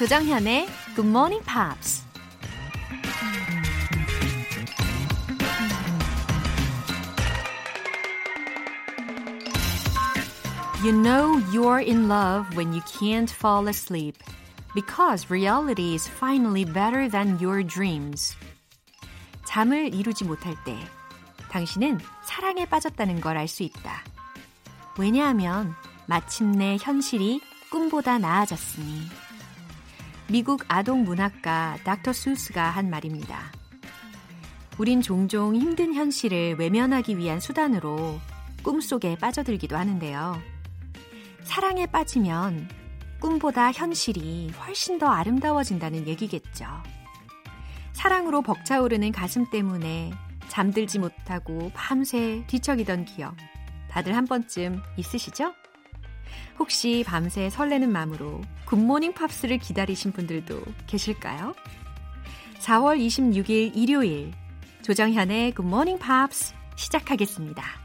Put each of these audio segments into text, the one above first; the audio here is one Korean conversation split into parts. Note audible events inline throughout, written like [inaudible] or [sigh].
조정현의 Good Morning Pops. You know you're in love when you can't fall asleep because reality is finally better than your dreams. 잠을 이루지 못할 때 당신은 사랑에 빠졌다는 걸 알 수 있다. 왜냐하면 마침내 현실이 꿈보다 나아졌으니. 미국 아동 문학가 닥터 수스가 한 말입니다. 우린 종종 힘든 현실을 외면하기 위한 수단으로 꿈속에 빠져들기도 하는데요. 사랑에 빠지면 꿈보다 현실이 훨씬 더 아름다워진다는 얘기겠죠. 사랑으로 벅차오르는 가슴 때문에 잠들지 못하고 밤새 뒤척이던 기억 다들 한 번쯤 있으시죠? 혹시 밤새 설레는 마음으로 굿모닝 팝스를 기다리신 분들도 계실까요? 4월 26일 일요일 조정현의 굿모닝 팝스 시작하겠습니다.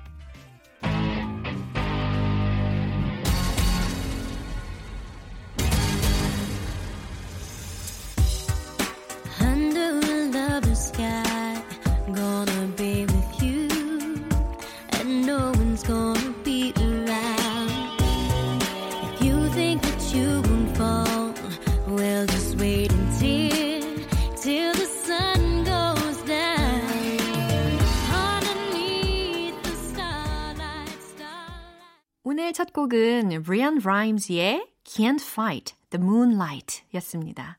오늘 첫 곡은 LeAnn Rimes의 Can't Fight the Moonlight 였습니다.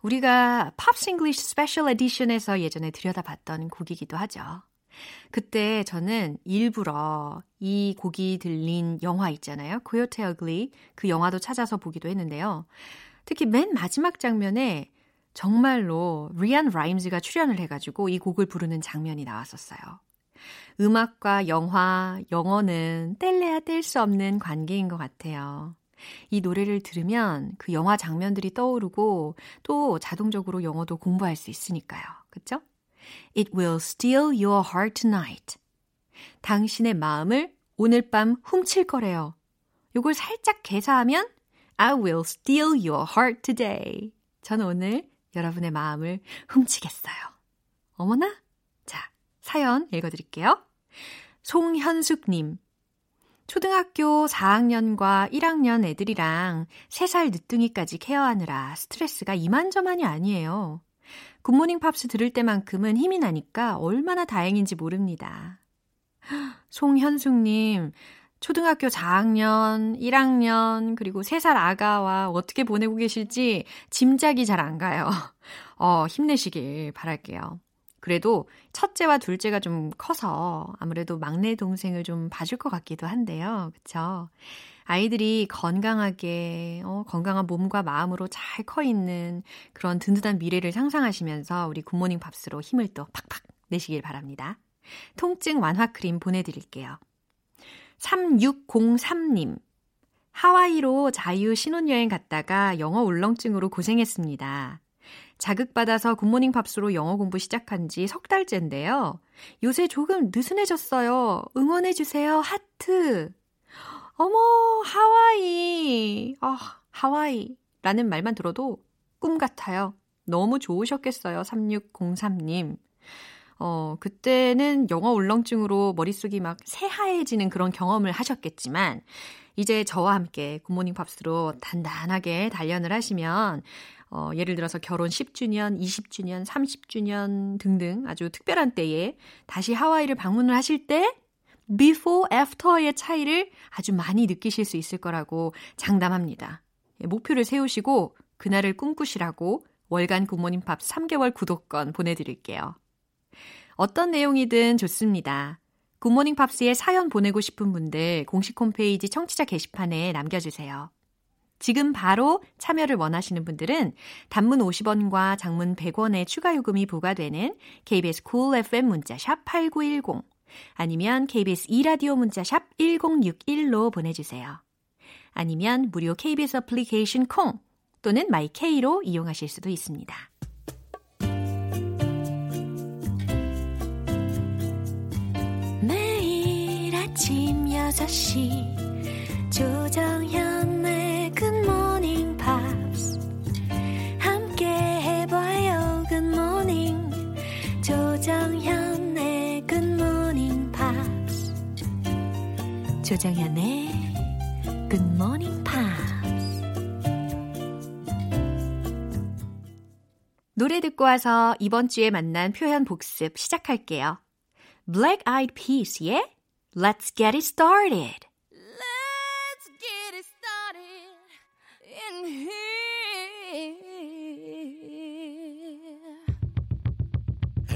우리가 Pops English Special Edition에서 예전에 들여다봤던 곡이기도 하죠. 그때 저는 일부러 이 곡이 들린 영화 있잖아요. 코요테 어글리 그 영화도 찾아서 보기도 했는데요. 특히 맨 마지막 장면에 정말로 리안 라임즈가 출연을 해가지고 이 곡을 부르는 장면이 나왔었어요. 음악과 영화, 영어는 뗄래야 뗄 수 없는 관계인 것 같아요. 이 노래를 들으면 그 영화 장면들이 떠오르고 또 자동적으로 영어도 공부할 수 있으니까요. 그쵸? It will steal your heart tonight. 당신의 마음을 오늘 밤 훔칠 거래요. 요걸 살짝 개사하면 I will steal your heart today. 저는 오늘 여러분의 마음을 훔치겠어요. 어머나? 자, 사연 읽어드릴게요. 송현숙님. 초등학교 4학년과 1학년 애들이랑 3살 늦둥이까지 care하느라 스트레스가 이만저만이 아니에요. 굿모닝 팝스 들을 때만큼은 힘이 나니까 얼마나 다행인지 모릅니다. 송현숙님, 초등학교 4학년, 1학년, 그리고 3살 아가와 어떻게 보내고 계실지 짐작이 잘 안 가요. 어, 힘내시길 바랄게요. 그래도 첫째와 둘째가 좀 커서 아무래도 막내 동생을 좀 봐줄 것 같기도 한데요. 그쵸? 아이들이 건강하게, 어, 건강한 몸과 마음으로 잘 커 있는 그런 든든한 미래를 상상하시면서 우리 굿모닝 팝스로 힘을 또 팍팍 내시길 바랍니다. 통증 완화 크림 보내드릴게요. 3603님. 하와이로 자유 신혼여행 갔다가 영어 울렁증으로 고생했습니다. 자극받아서 굿모닝 팝스로 영어 공부 시작한 지 석 달째인데요. 요새 조금 느슨해졌어요. 응원해주세요. 하트. 어머, 하와이. 아, 하와이. 라는 말만 들어도 꿈 같아요. 너무 좋으셨겠어요. 3603님. 어, 그때는 영어 울렁증으로 머릿속이 막 새하얘지는 그런 경험을 하셨겠지만, 이제 저와 함께 굿모닝 팝스로 단단하게 단련을 하시면, 어, 예를 들어서 결혼 10주년, 20주년, 30주년 등등 아주 특별한 때에 다시 하와이를 방문을 하실 때 before, after의 차이를 아주 많이 느끼실 수 있을 거라고 장담합니다. 예, 목표를 세우시고 그날을 꿈꾸시라고 월간 굿모닝 팝스 3개월 구독권 보내드릴게요. 어떤 내용이든 좋습니다. 굿모닝 팝스에 사연 보내고 싶은 분들 공식 홈페이지 청취자 게시판에 남겨주세요. 지금 바로 참여를 원하시는 분들은 단문 50원과 장문 100원의 추가 요금이 부과되는 KBS cool FM 문자 샵 8910 아니면 KBS 2라디오 문자 샵 1061로 보내 주세요. 아니면 무료 KBS 애플리케이션 콩 또는 마이케이로 이용하실 수도 있습니다. 매일 아침 6시 조정현 조정현의 Good Morning Pops. 노래 듣고 와서 이번 주에 만난 표현 복습 시작할게요. Black Eyed Peas의 Let's Get It Started.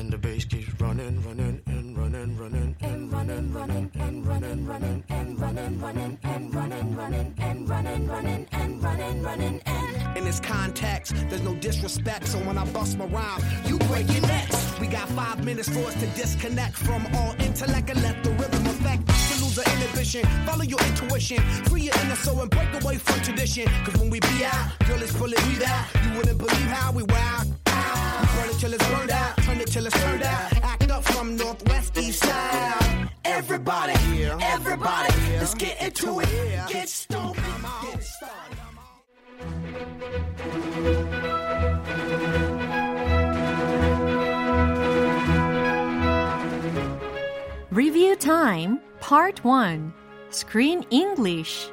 And the bass keeps running, running, and running, running, and running, running, and running, running, and running, running, and running, running, and running, running, and running, running, and. In this context, there's no disrespect, so when I bust my rhyme, you break your necks. We got five minutes for us to disconnect from all intellect and let the rhythm affect. Lose inhibition, follow your intuition, free your inner soul and break away from tradition. Cause when we be out, girl, it's pulling me out. You wouldn't believe how we wow. We burn it till it's burned out, it till it's turned out. Act up from northwest, east side. Everybody, everybody, let's get into it. Get stoned, get started. Review Time Part 1 Screen English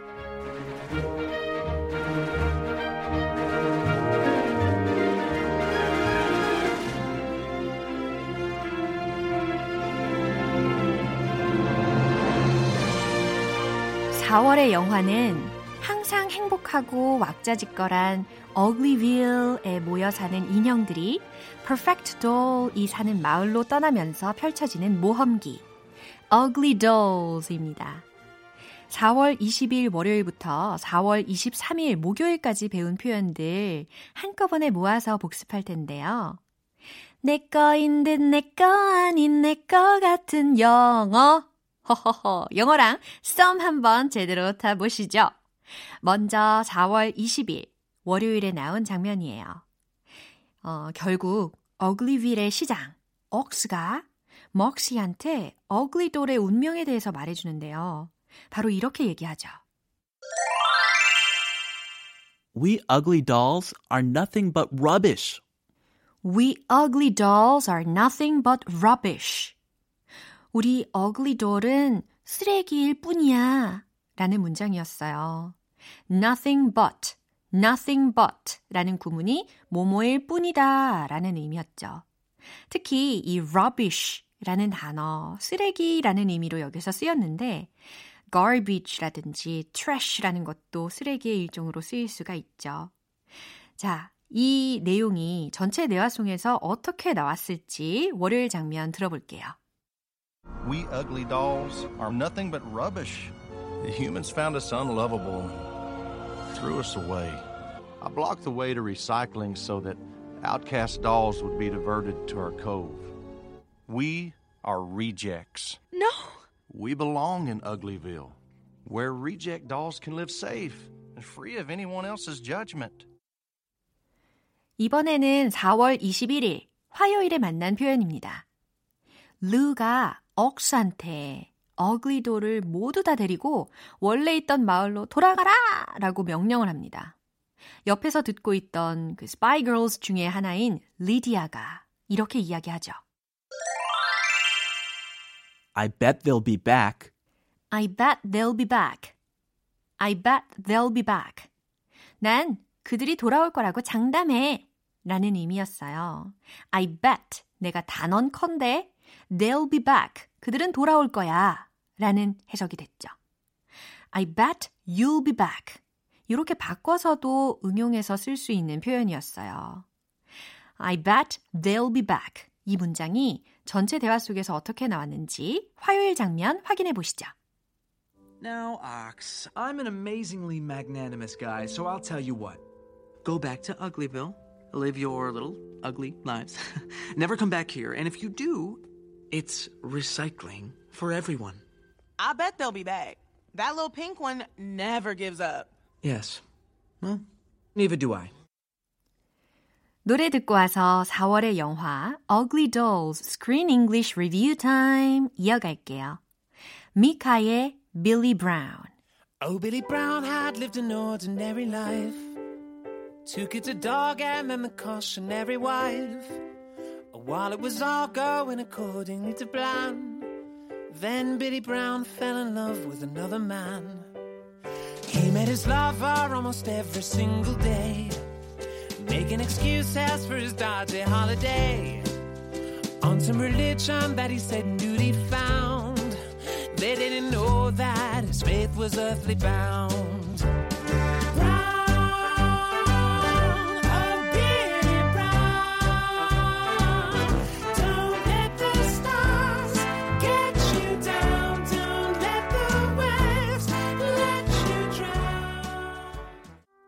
(4월의) 영화는 항상 행복하고 왁자지껄한 어글리빌에 모여 사는 인형들이 Perfect Doll이 사는 마을로 떠나면서 펼쳐지는 모험기 Ugly Dolls입니다. 4월 20일 월요일부터 4월 23일 목요일까지 배운 표현들 한꺼번에 모아서 복습할 텐데요. 내 거인 듯 내 거 아닌 내 거 같은 영어. 허허허. 영어랑 썸 한번 제대로 타보시죠. 먼저 4월 20일 월요일에 나온 장면이에요. 어, 결국 어글리빌의 시장 억스가 먹시한테 어글리돌의 운명에 대해서 말해주는데요. 바로 이렇게 얘기하죠. We ugly dolls are nothing but rubbish. We ugly dolls are nothing but rubbish. 우리 doll은 쓰레기일 뿐이야. 라는 문장이었어요. nothing but, nothing but 라는 구문이 뭐뭐일 뿐이다 라는 의미였죠. 특히 이 rubbish 라는 단어, 쓰레기라는 의미로 여기서 쓰였는데 garbage라든지 trash라는 것도 쓰레기의 일종으로 쓰일 수가 있죠. 자, 이 내용이 전체 대화송에서 어떻게 나왔을지 월요일 장면 들어볼게요. We ugly dolls are nothing but rubbish. The humans found us unlovable and threw us away. I blocked the way to recycling so that outcast dolls would be diverted to our cove. We are rejects. No. We belong in Uglyville, where reject dolls can live safe and free of anyone else's judgment. 이번에는 4월 21일 화요일에 만난 표현입니다. 루가 억스한테 어글리도를 모두 다 데리고 원래 있던 마을로 돌아가라! 라고 명령을 합니다. 옆에서 듣고 있던 그 스파이 걸스 중에 하나인 리디아가 이렇게 이야기하죠. I bet they'll be back. I bet they'll be back. I bet they'll be back. 난 그들이 돌아올 거라고 장담해. 라는 의미였어요. I bet. 내가 단언컨대 they'll be back. 그들은 돌아올 거야. 라는 해석이 됐죠. I bet you'll be back. 이렇게 바꿔서도 응용해서 쓸 수 있는 표현이었어요. I bet they'll be back. 이 문장이 전체 대화 속에서 어떻게 나왔는지 화요일 장면 확인해 보시죠. Now, Ox, I'm an amazingly magnanimous guy, so I'll tell you what. Go back to Uglyville, live your little ugly lives. Never come back here, and if you do, it's recycling for everyone. I bet they'll be back. That little pink one never gives up. Yes. Well, neither do I. 노래 듣고 와서 4월의 영화 Ugly Dolls Screen English Review Time 이어갈게요. 미카의 Billy Brown Oh, Billy Brown had lived an ordinary life. Two kids, a dog, and then the cautionary wife. While it was all going accordingly to plan, Then Billy Brown fell in love with another man. He met his lover almost every single day, making excuses for his dodgy holiday. On some religion that he said duty found, they didn't know that his faith was earthly bound.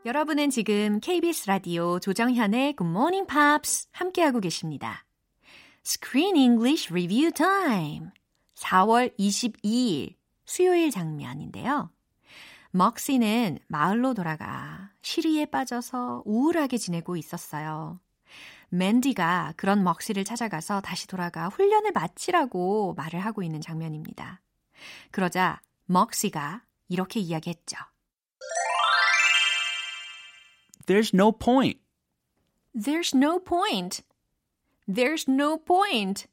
여러분은 지금 KBS 라디오 조정현의 Good Morning Pops 함께하고 계십니다. Screen English Review Time 4월 22일 수요일 장면인데요. 먹시는 마을로 돌아가 시리에 빠져서 우울하게 지내고 있었어요. 맨디가 그런 먹시를 찾아가서 다시 돌아가 훈련을 마치라고 말을 하고 있는 장면입니다. 그러자 먹시가 이렇게 이야기했죠. There's no point. There's no point. There's no point.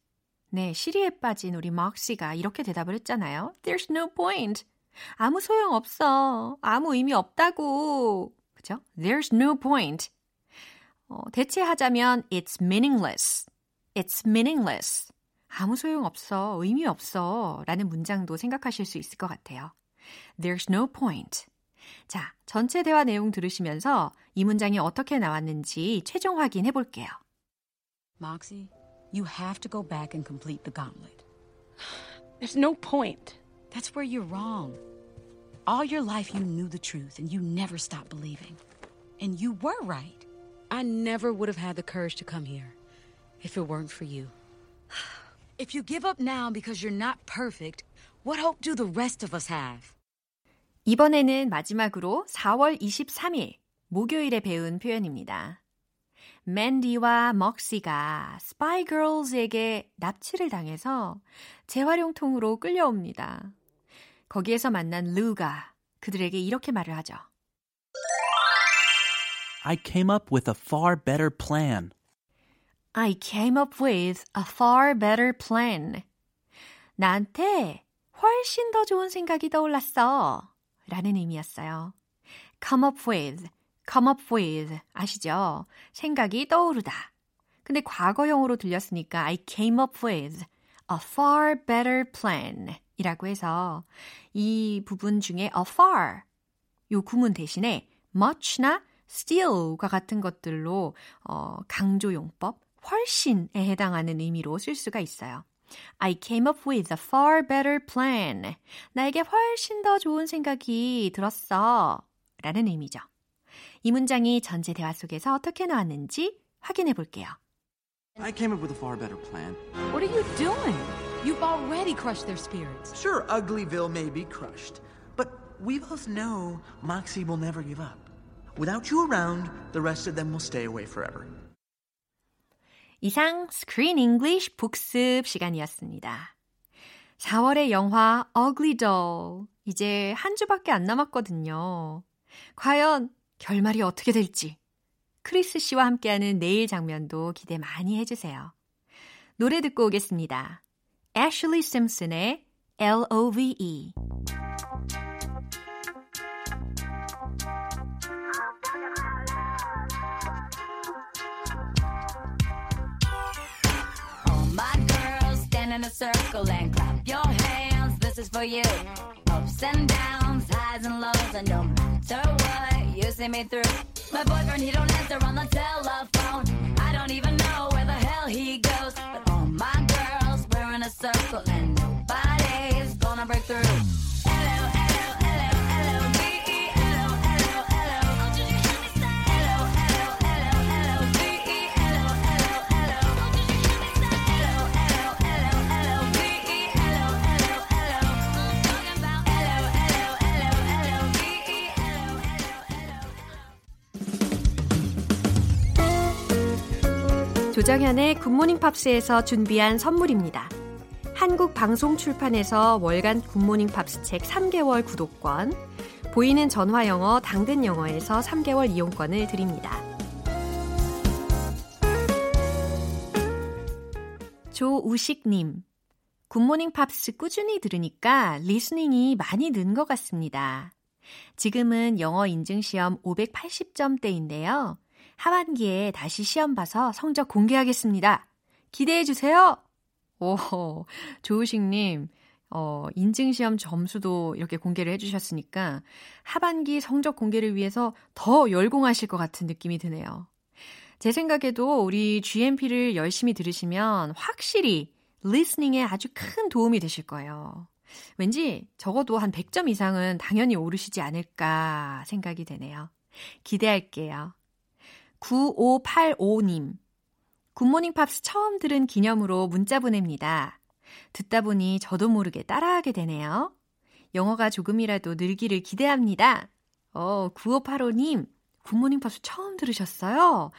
네, 시리에 빠진 우리 먹시가 이렇게 대답을 했잖아요. There's no point. 아무 소용 없어. 아무 의미 없다고. 그죠? There's no point. 어, 대체하자면 it's meaningless. It's meaningless. 아무 소용 없어. 의미 없어. 라는 문장도 생각하실 수 있을 것 같아요. There's no point. 자, 전체 대화 내용 들으시면서 이 문장이 어떻게 나왔는지 최종 확인해 볼게요. Moxie, you have to go back and complete the gauntlet. There's no point. That's where you're wrong. All your life you knew the truth and you never stopped believing. And you were right. I never would have had the courage to come here if it weren't for you. If you give up now because you're not perfect, what hope do the rest of us have? 이번에는 마지막으로 4월 23일 목요일에 배운 표현입니다. 맨디와 먹시가 스파이 걸즈에게 납치를 당해서 재활용통으로 끌려옵니다. 거기에서 만난 루가 그들에게 이렇게 말을 하죠. I came up with a far better plan. I came up with a far better plan. 나한테 훨씬 더 좋은 생각이 떠올랐어. 라는 의미였어요. come up with, come up with. 아시죠? 생각이 떠오르다. 근데 과거형으로 들렸으니까 I came up with a far better plan 이라고 해서 이 부분 중에 a far 요 구문 대신에 much나 still과 같은 것들로 어, 강조용법 훨씬에 해당하는 의미로 쓸 수가 있어요. I came up with a far better plan. 나에게 훨씬 더 좋은 생각이 들었어. 라는 의미죠. 이 문장이 전체 대화 속에서 어떻게 나왔는지 확인해 볼게요. I came up with a far better plan. What are you doing? You've already crushed their spirits. Sure, Uglyville may be crushed, but we both know Moxie will never give up. Without you around, the rest of them will stay away forever. 이상 Screen English 복습 시간이었습니다. 4월의 영화 Ugly Doll 이제 한 주밖에 안 남았거든요. 과연 결말이 어떻게 될지 크리스 씨와 함께하는 내일 장면도 기대 많이 해주세요. 노래 듣고 오겠습니다. Ashley Simpson의 L.O.V.E. in a circle and clap your hands. This is for you. Ups and downs, highs and lows, and no matter what, you see me through. My boyfriend, he don't answer on the telephone. I don't even know where the hell he goes. But all my girls, we're in a circle and nobody's gonna break through. 조정현의 굿모닝 팝스에서 준비한 선물입니다. 한국 방송 출판에서 월간 굿모닝 팝스 책 3개월 구독권, 보이는 전화 영어 당근 영어에서 3개월 이용권을 드립니다. 조우식님, 굿모닝 팝스 꾸준히 들으니까 listening이 많이 는 것 같습니다. 지금은 영어 인증시험 580점대인데요. 하반기에 다시 시험 봐서 성적 공개하겠습니다. 기대해 주세요. 오, 조우식님, 어, 인증시험 점수도 이렇게 공개를 해주셨으니까 하반기 성적 공개를 위해서 더 열공하실 것 같은 느낌이 드네요. 제 생각에도 우리 GMP를 열심히 들으시면 확실히 리스닝에 아주 큰 도움이 되실 거예요. 왠지 적어도 한 100점 이상은 당연히 오르시지 않을까 생각이 되네요. 기대할게요. 9585님. 굿모닝 팝스 처음 들은 기념으로 문자 보냅니다. 듣다 보니 저도 모르게 따라하게 되네요. 영어가 조금이라도 늘기를 기대합니다. 어, 9585님, 굿모닝 팝스 처음 들으셨어요?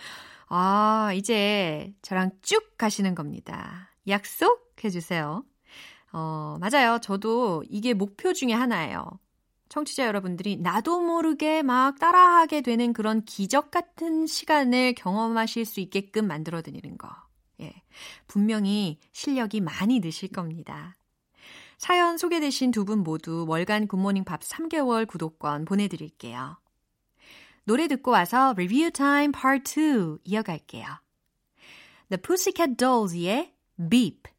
아, 이제 저랑 쭉 가시는 겁니다. 약속해주세요. 어, 맞아요. 저도 이게 목표 중에 하나예요. 청취자 여러분들이 나도 모르게 막 따라하게 되는 그런 기적 같은 시간을 경험하실 수 있게끔 만들어 드리는 거. 예. 분명히 실력이 많이 느실 겁니다. 사연 소개되신 두 분 모두 월간 굿모닝 팝스 3개월 구독권 보내드릴게요. 노래 듣고 와서 리뷰 타임 파트 2 이어갈게요. The Pussycat Dolls의 Beep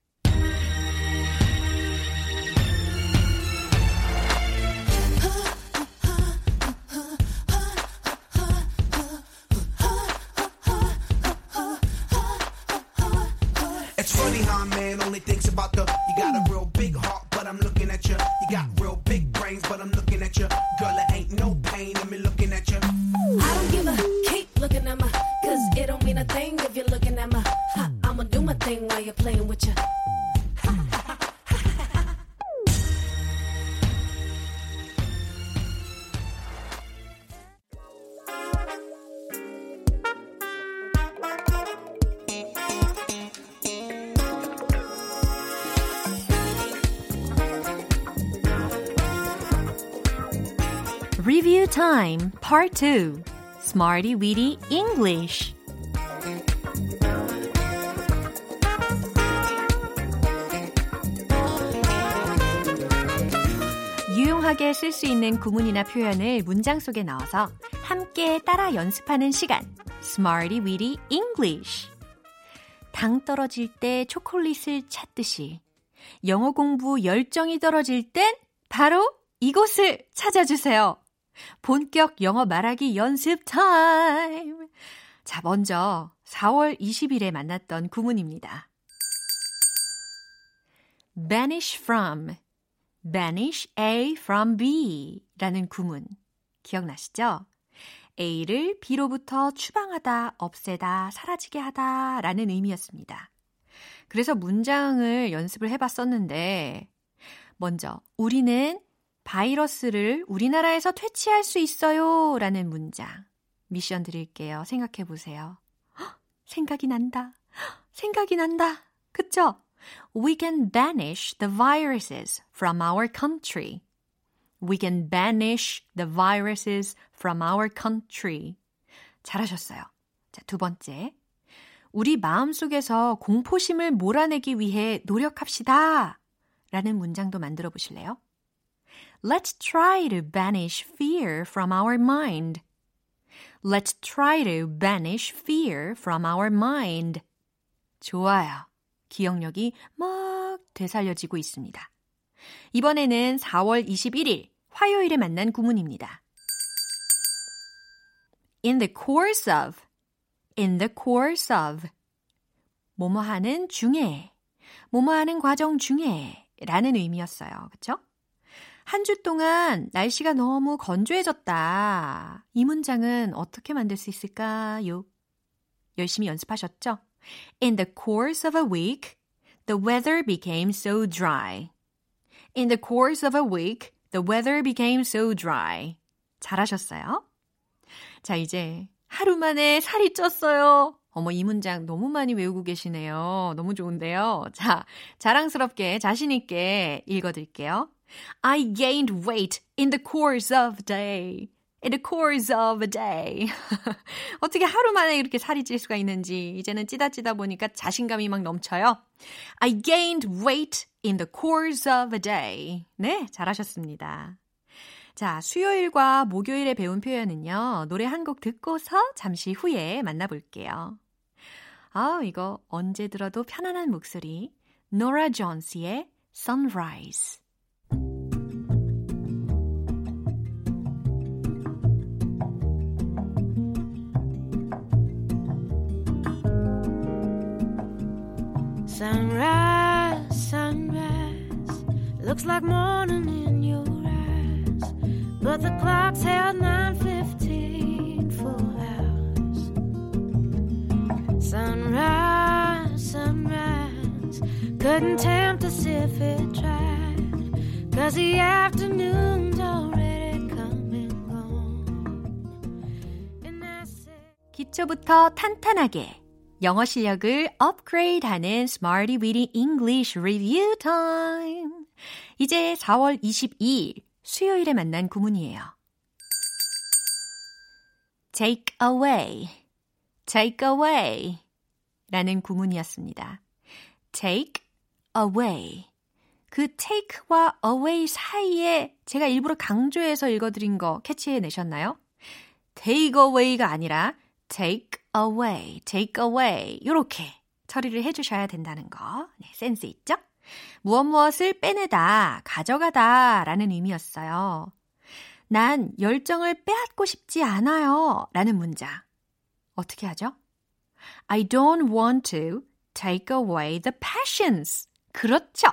about the. You got a real big heart, but I'm looking at you. You got real big brains, but I'm looking at you. Girl, it ain't no pain in me looking at you. I don't give a keep looking at my cause it don't mean a thing Part 2 Smarty Weedy English. 유용하게 쓸 수 있는 구문이나 표현을 문장 속에 넣어서 함께 따라 연습하는 시간. Smarty Weedy English. 당 떨어질 때 초콜릿을 찾듯이. 영어 공부 열정이 떨어질 땐 바로 이곳을 찾아주세요. 본격 영어 말하기 연습 타임! 자, 먼저 4월 20일에 만났던 구문입니다. banish from, banish A from B 라는 구문. 기억나시죠? A를 B로부터 추방하다, 없애다, 사라지게 하다 라는 의미였습니다. 그래서 문장을 연습을 해봤었는데, 먼저, 우리는 바이러스를 우리나라에서 퇴치할 수 있어요. 라는 문장. 미션 드릴게요. 생각해 보세요. 생각이 난다. 생각이 난다. 그쵸? We can banish the viruses from our country. We can banish the viruses from our country. 잘하셨어요. 자, 두 번째. 우리 마음 속에서 공포심을 몰아내기 위해 노력합시다. 라는 문장도 만들어 보실래요? Let's try to banish fear from our mind. Let's try to banish fear from our mind. 좋아요. 기억력이 막 되살려지고 있습니다. 이번에는 4월 21일 화요일에 만난 구문입니다. In the course of, in the course of. 뭐뭐 하는 중에, 뭐뭐 하는 과정 중에 라는 의미였어요. 그쵸? 한 주 동안 날씨가 너무 건조해졌다. 이 문장은 어떻게 만들 수 있을까요? 열심히 연습하셨죠? In the course of a week, the weather became so dry. In the course of a week, the weather became so dry. 잘하셨어요? 자, 이제 하루 만에 살이 쪘어요. 어머, 이 문장 너무 많이 외우고 계시네요. 너무 좋은데요. 자, 자랑스럽게, 자신있게 읽어드릴게요. I gained weight in the course of day. in the course of a day. [laughs] 어떻게 하루 만에 이렇게 살이 찔 수가 있는지 이제는 찌다 찌다 보니까 자신감이 막 넘쳐요. I gained weight in the course of a day. 네, 잘하셨습니다. 자, 수요일과 목요일에 배운 표현은요. 노래 한 곡 듣고서 잠시 후에 만나볼게요. 아, 이거 언제 들어도 편안한 목소리. 노라 존스의 Sunrise. Sunrise, sunrise, looks like morning in your eyes, but the clock's held 9:15 full hours. Sunrise, sunrise, couldn't tempt us if it tried, cause the afternoon's already come and gone. And I said, 기초부터 탄탄하게 영어 실력을 업그레이드하는 Smarty Weedy English Review Time. 이제 4월 22일 수요일에 만난 구문이에요. take away, take away 라는 구문이었습니다. take away. 그 take와 away 사이에 제가 일부러 강조해서 읽어드린 거 캐치해내셨나요? take away가 아니라 take away, take away 이렇게 처리를 해주셔야 된다는 거 네, 센스 있죠? 무엇 무엇을 빼내다, 가져가다 라는 의미였어요. 난 열정을 빼앗고 싶지 않아요 라는 문장. 어떻게 하죠? I don't want to take away the passions. 그렇죠.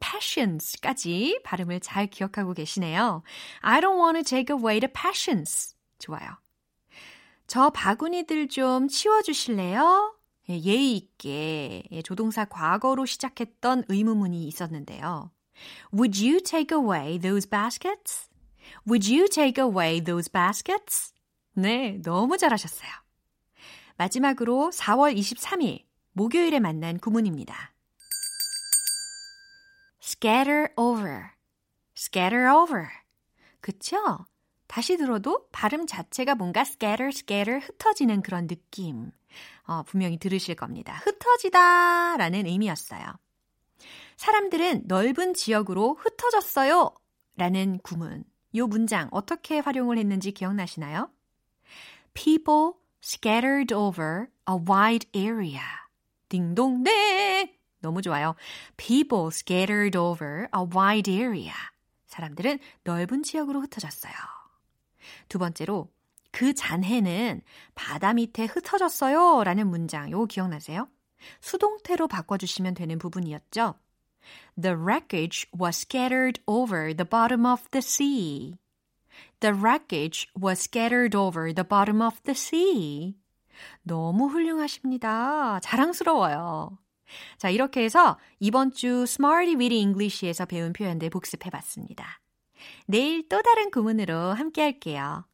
passions까지 발음을 잘 기억하고 계시네요. I don't want to take away the passions. 좋아요. 저 바구니들 좀 치워주실래요? 예의 있게 조동사 과거로 시작했던 의문문이 있었는데요. Would you take away those baskets? Would you take away those baskets? 네, 너무 잘하셨어요. 마지막으로 4월 23일 목요일에 만난 구문입니다. scatter over, scatter over. 그쵸? 다시 들어도 발음 자체가 뭔가 scatter, scatter, 흩어지는 그런 느낌. 어, 분명히 들으실 겁니다. 흩어지다 라는 의미였어요. 사람들은 넓은 지역으로 흩어졌어요 라는 구문. 요 문장 어떻게 활용을 했는지 기억나시나요? People scattered over a wide area. 딩동댕! 너무 좋아요. People scattered over a wide area. 사람들은 넓은 지역으로 흩어졌어요. 두 번째로 그 잔해는 바다 밑에 흩어졌어요 라는 문장 요거 기억나세요? 수동태로 바꿔주시면 되는 부분이었죠. The wreckage was scattered over the bottom of the sea. The wreckage was scattered over the bottom of the sea. 너무 훌륭하십니다. 자랑스러워요. 자, 이렇게 해서 이번 주 Smarty Weedy English에서 배운 표현들 복습해 봤습니다. 내일 또 다른 구문으로 함께 할게요.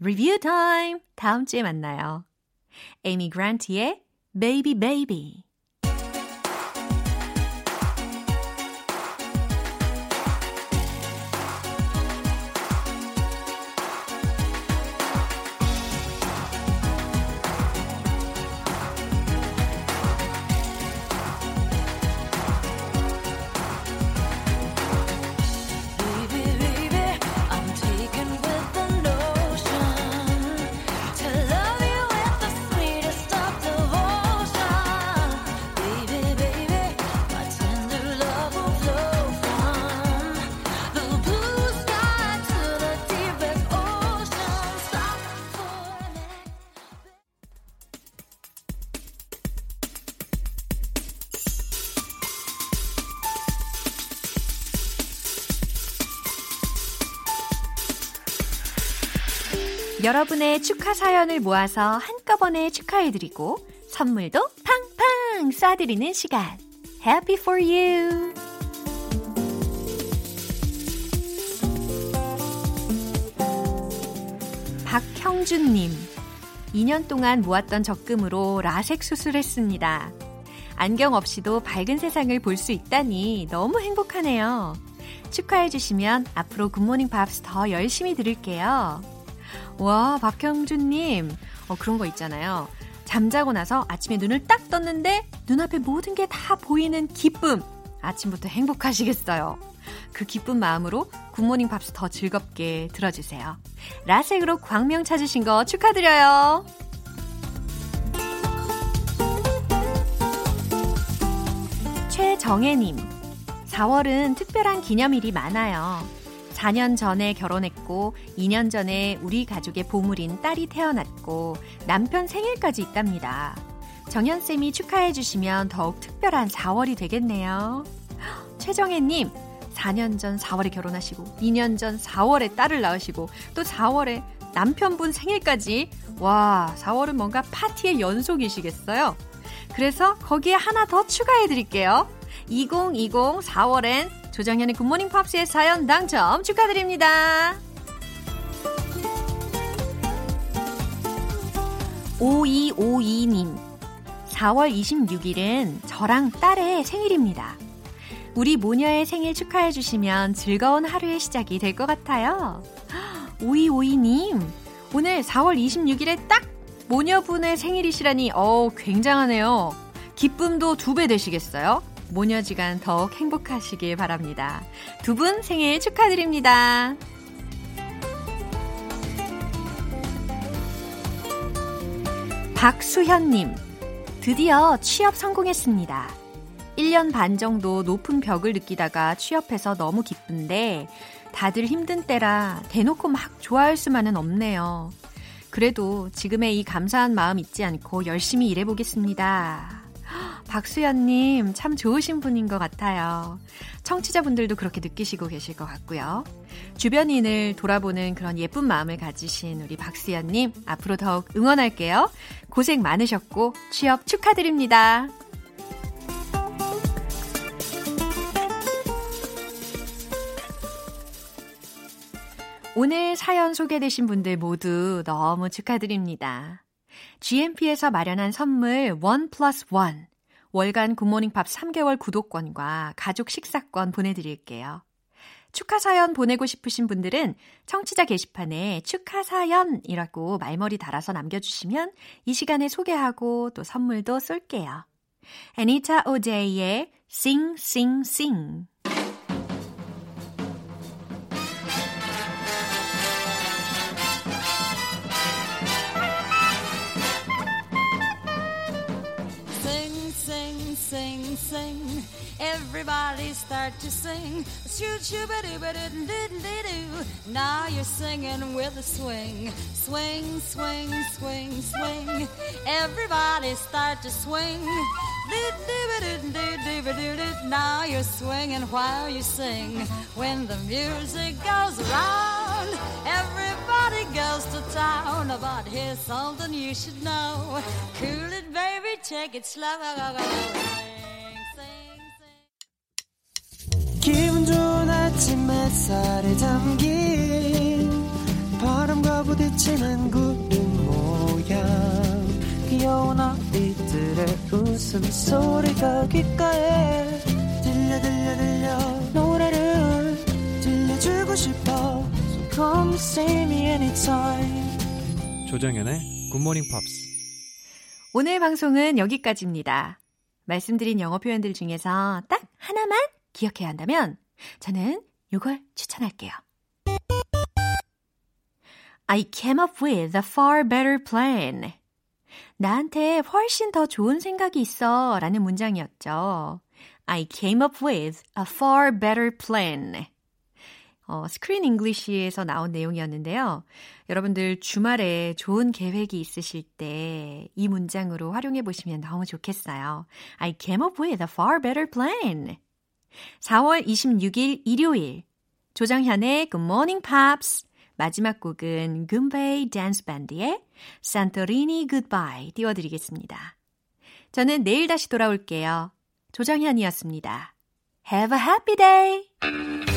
Review time! 다음 주에 만나요. 그란트의 Baby Baby Baby, 여러분의 축하 사연을 모아서 한꺼번에 축하해드리고 선물도 팡팡 쏴드리는 시간. Happy for you! 박형준님, 2년 동안 모았던 적금으로 라섹 수술했습니다. 안경 없이도 밝은 세상을 볼 수 있다니 너무 행복하네요. 축하해주시면 앞으로 굿모닝 팝스 더 열심히 들을게요. 와, 박형준님. 어, 그런 거 있잖아요. 잠자고 나서 아침에 눈을 딱 떴는데 눈앞에 모든 게 다 보이는 기쁨. 아침부터 행복하시겠어요. 그 기쁜 마음으로 굿모닝 팝스 더 즐겁게 들어주세요. 라섹으로 광명 찾으신 거 축하드려요. 최정혜님, 4월은 특별한 기념일이 많아요. 4년 전에 결혼했고, 2년 전에 우리 가족의 보물인 딸이 태어났고, 남편 생일까지 있답니다. 정현쌤이 축하해 주시면 더욱 특별한 4월이 되겠네요. [gasps] 최정혜님, 4년 전 4월에 결혼하시고, 2년 전 4월에 딸을 낳으시고, 또 4월에 남편분 생일까지. 와, 4월은 뭔가 파티의 연속이시겠어요? 그래서 거기에 하나 더 추가해 드릴게요. 2020 4월엔 조정현의 굿모닝 팝스의 사연 당첨 축하드립니다. 5252님, 4월 26일은 저랑 딸의 생일입니다. 우리 모녀의 생일 축하해 주시면 즐거운 하루의 시작이 될 것 같아요. 5252님, 오늘 4월 26일에 딱 모녀분의 생일이시라니, 어 굉장하네요. 기쁨도 두 배 되시겠어요? 모녀지간 더욱 행복하시길 바랍니다. 두 분 생일 축하드립니다. 박수현님, 드디어 취업 성공했습니다. 1년 반 정도 높은 벽을 느끼다가 취업해서 너무 기쁜데 다들 힘든 때라 대놓고 막 좋아할 수만은 없네요. 그래도 지금의 이 감사한 마음 잊지 않고 열심히 일해보겠습니다. 박수연님, 참 좋으신 분인 것 같아요. 청취자분들도 그렇게 느끼시고 계실 것 같고요. 주변인을 돌아보는 그런 예쁜 마음을 가지신 우리 박수연님, 앞으로 더욱 응원할게요. 고생 많으셨고, 취업 축하드립니다. 오늘 사연 소개되신 분들 모두 너무 축하드립니다. GMP에서 마련한 선물 원 플러스 원 월간 굿모닝 팝스 3개월 구독권과 가족 식사권 보내드릴게요. 축하 사연 보내고 싶으신 분들은 청취자 게시판에 축하 사연이라고 말머리 달아서 남겨주시면 이 시간에 소개하고 또 선물도 쏠게요. 애니타 오데이의 Sing Sing Sing, sing. Everybody start to sing. Now you're singing with a swing. Swing, swing, swing, swing. Everybody start to swing. Now you're swinging while you sing. When the music goes around, everybody goes to town. But here's something you should know. Cool it, baby, take it slow. 좋은 아침 햇살에 담긴 바람과 부딪히는 구름 모양 귀여운 아이들의 웃음소리가 귓가에 들려 들려 들려 노래를 들려주고 싶어 So come see me anytime 조정연의 굿모닝 팝스. 오늘 방송은 여기까지입니다. 말씀드린 영어 표현들 중에서 딱 하나만 기억해야 한다면 저는 이걸 추천할게요. I came up with a far better plan. 나한테 훨씬 더 좋은 생각이 있어 라는 문장이었죠. I came up with a far better plan. 어, Screen English에서 나온 내용이었는데요. 여러분들 주말에 좋은 계획이 있으실 때 이 문장으로 활용해 보시면 너무 좋겠어요. I came up with a far better plan. 4월 26일 일요일 조정현의 Good Morning Pops 마지막 곡은 굼베이 댄스 밴드의 굿바이 띄워드리겠습니다. 저는 내일 다시 돌아올게요. 조정현이었습니다. Have a happy day!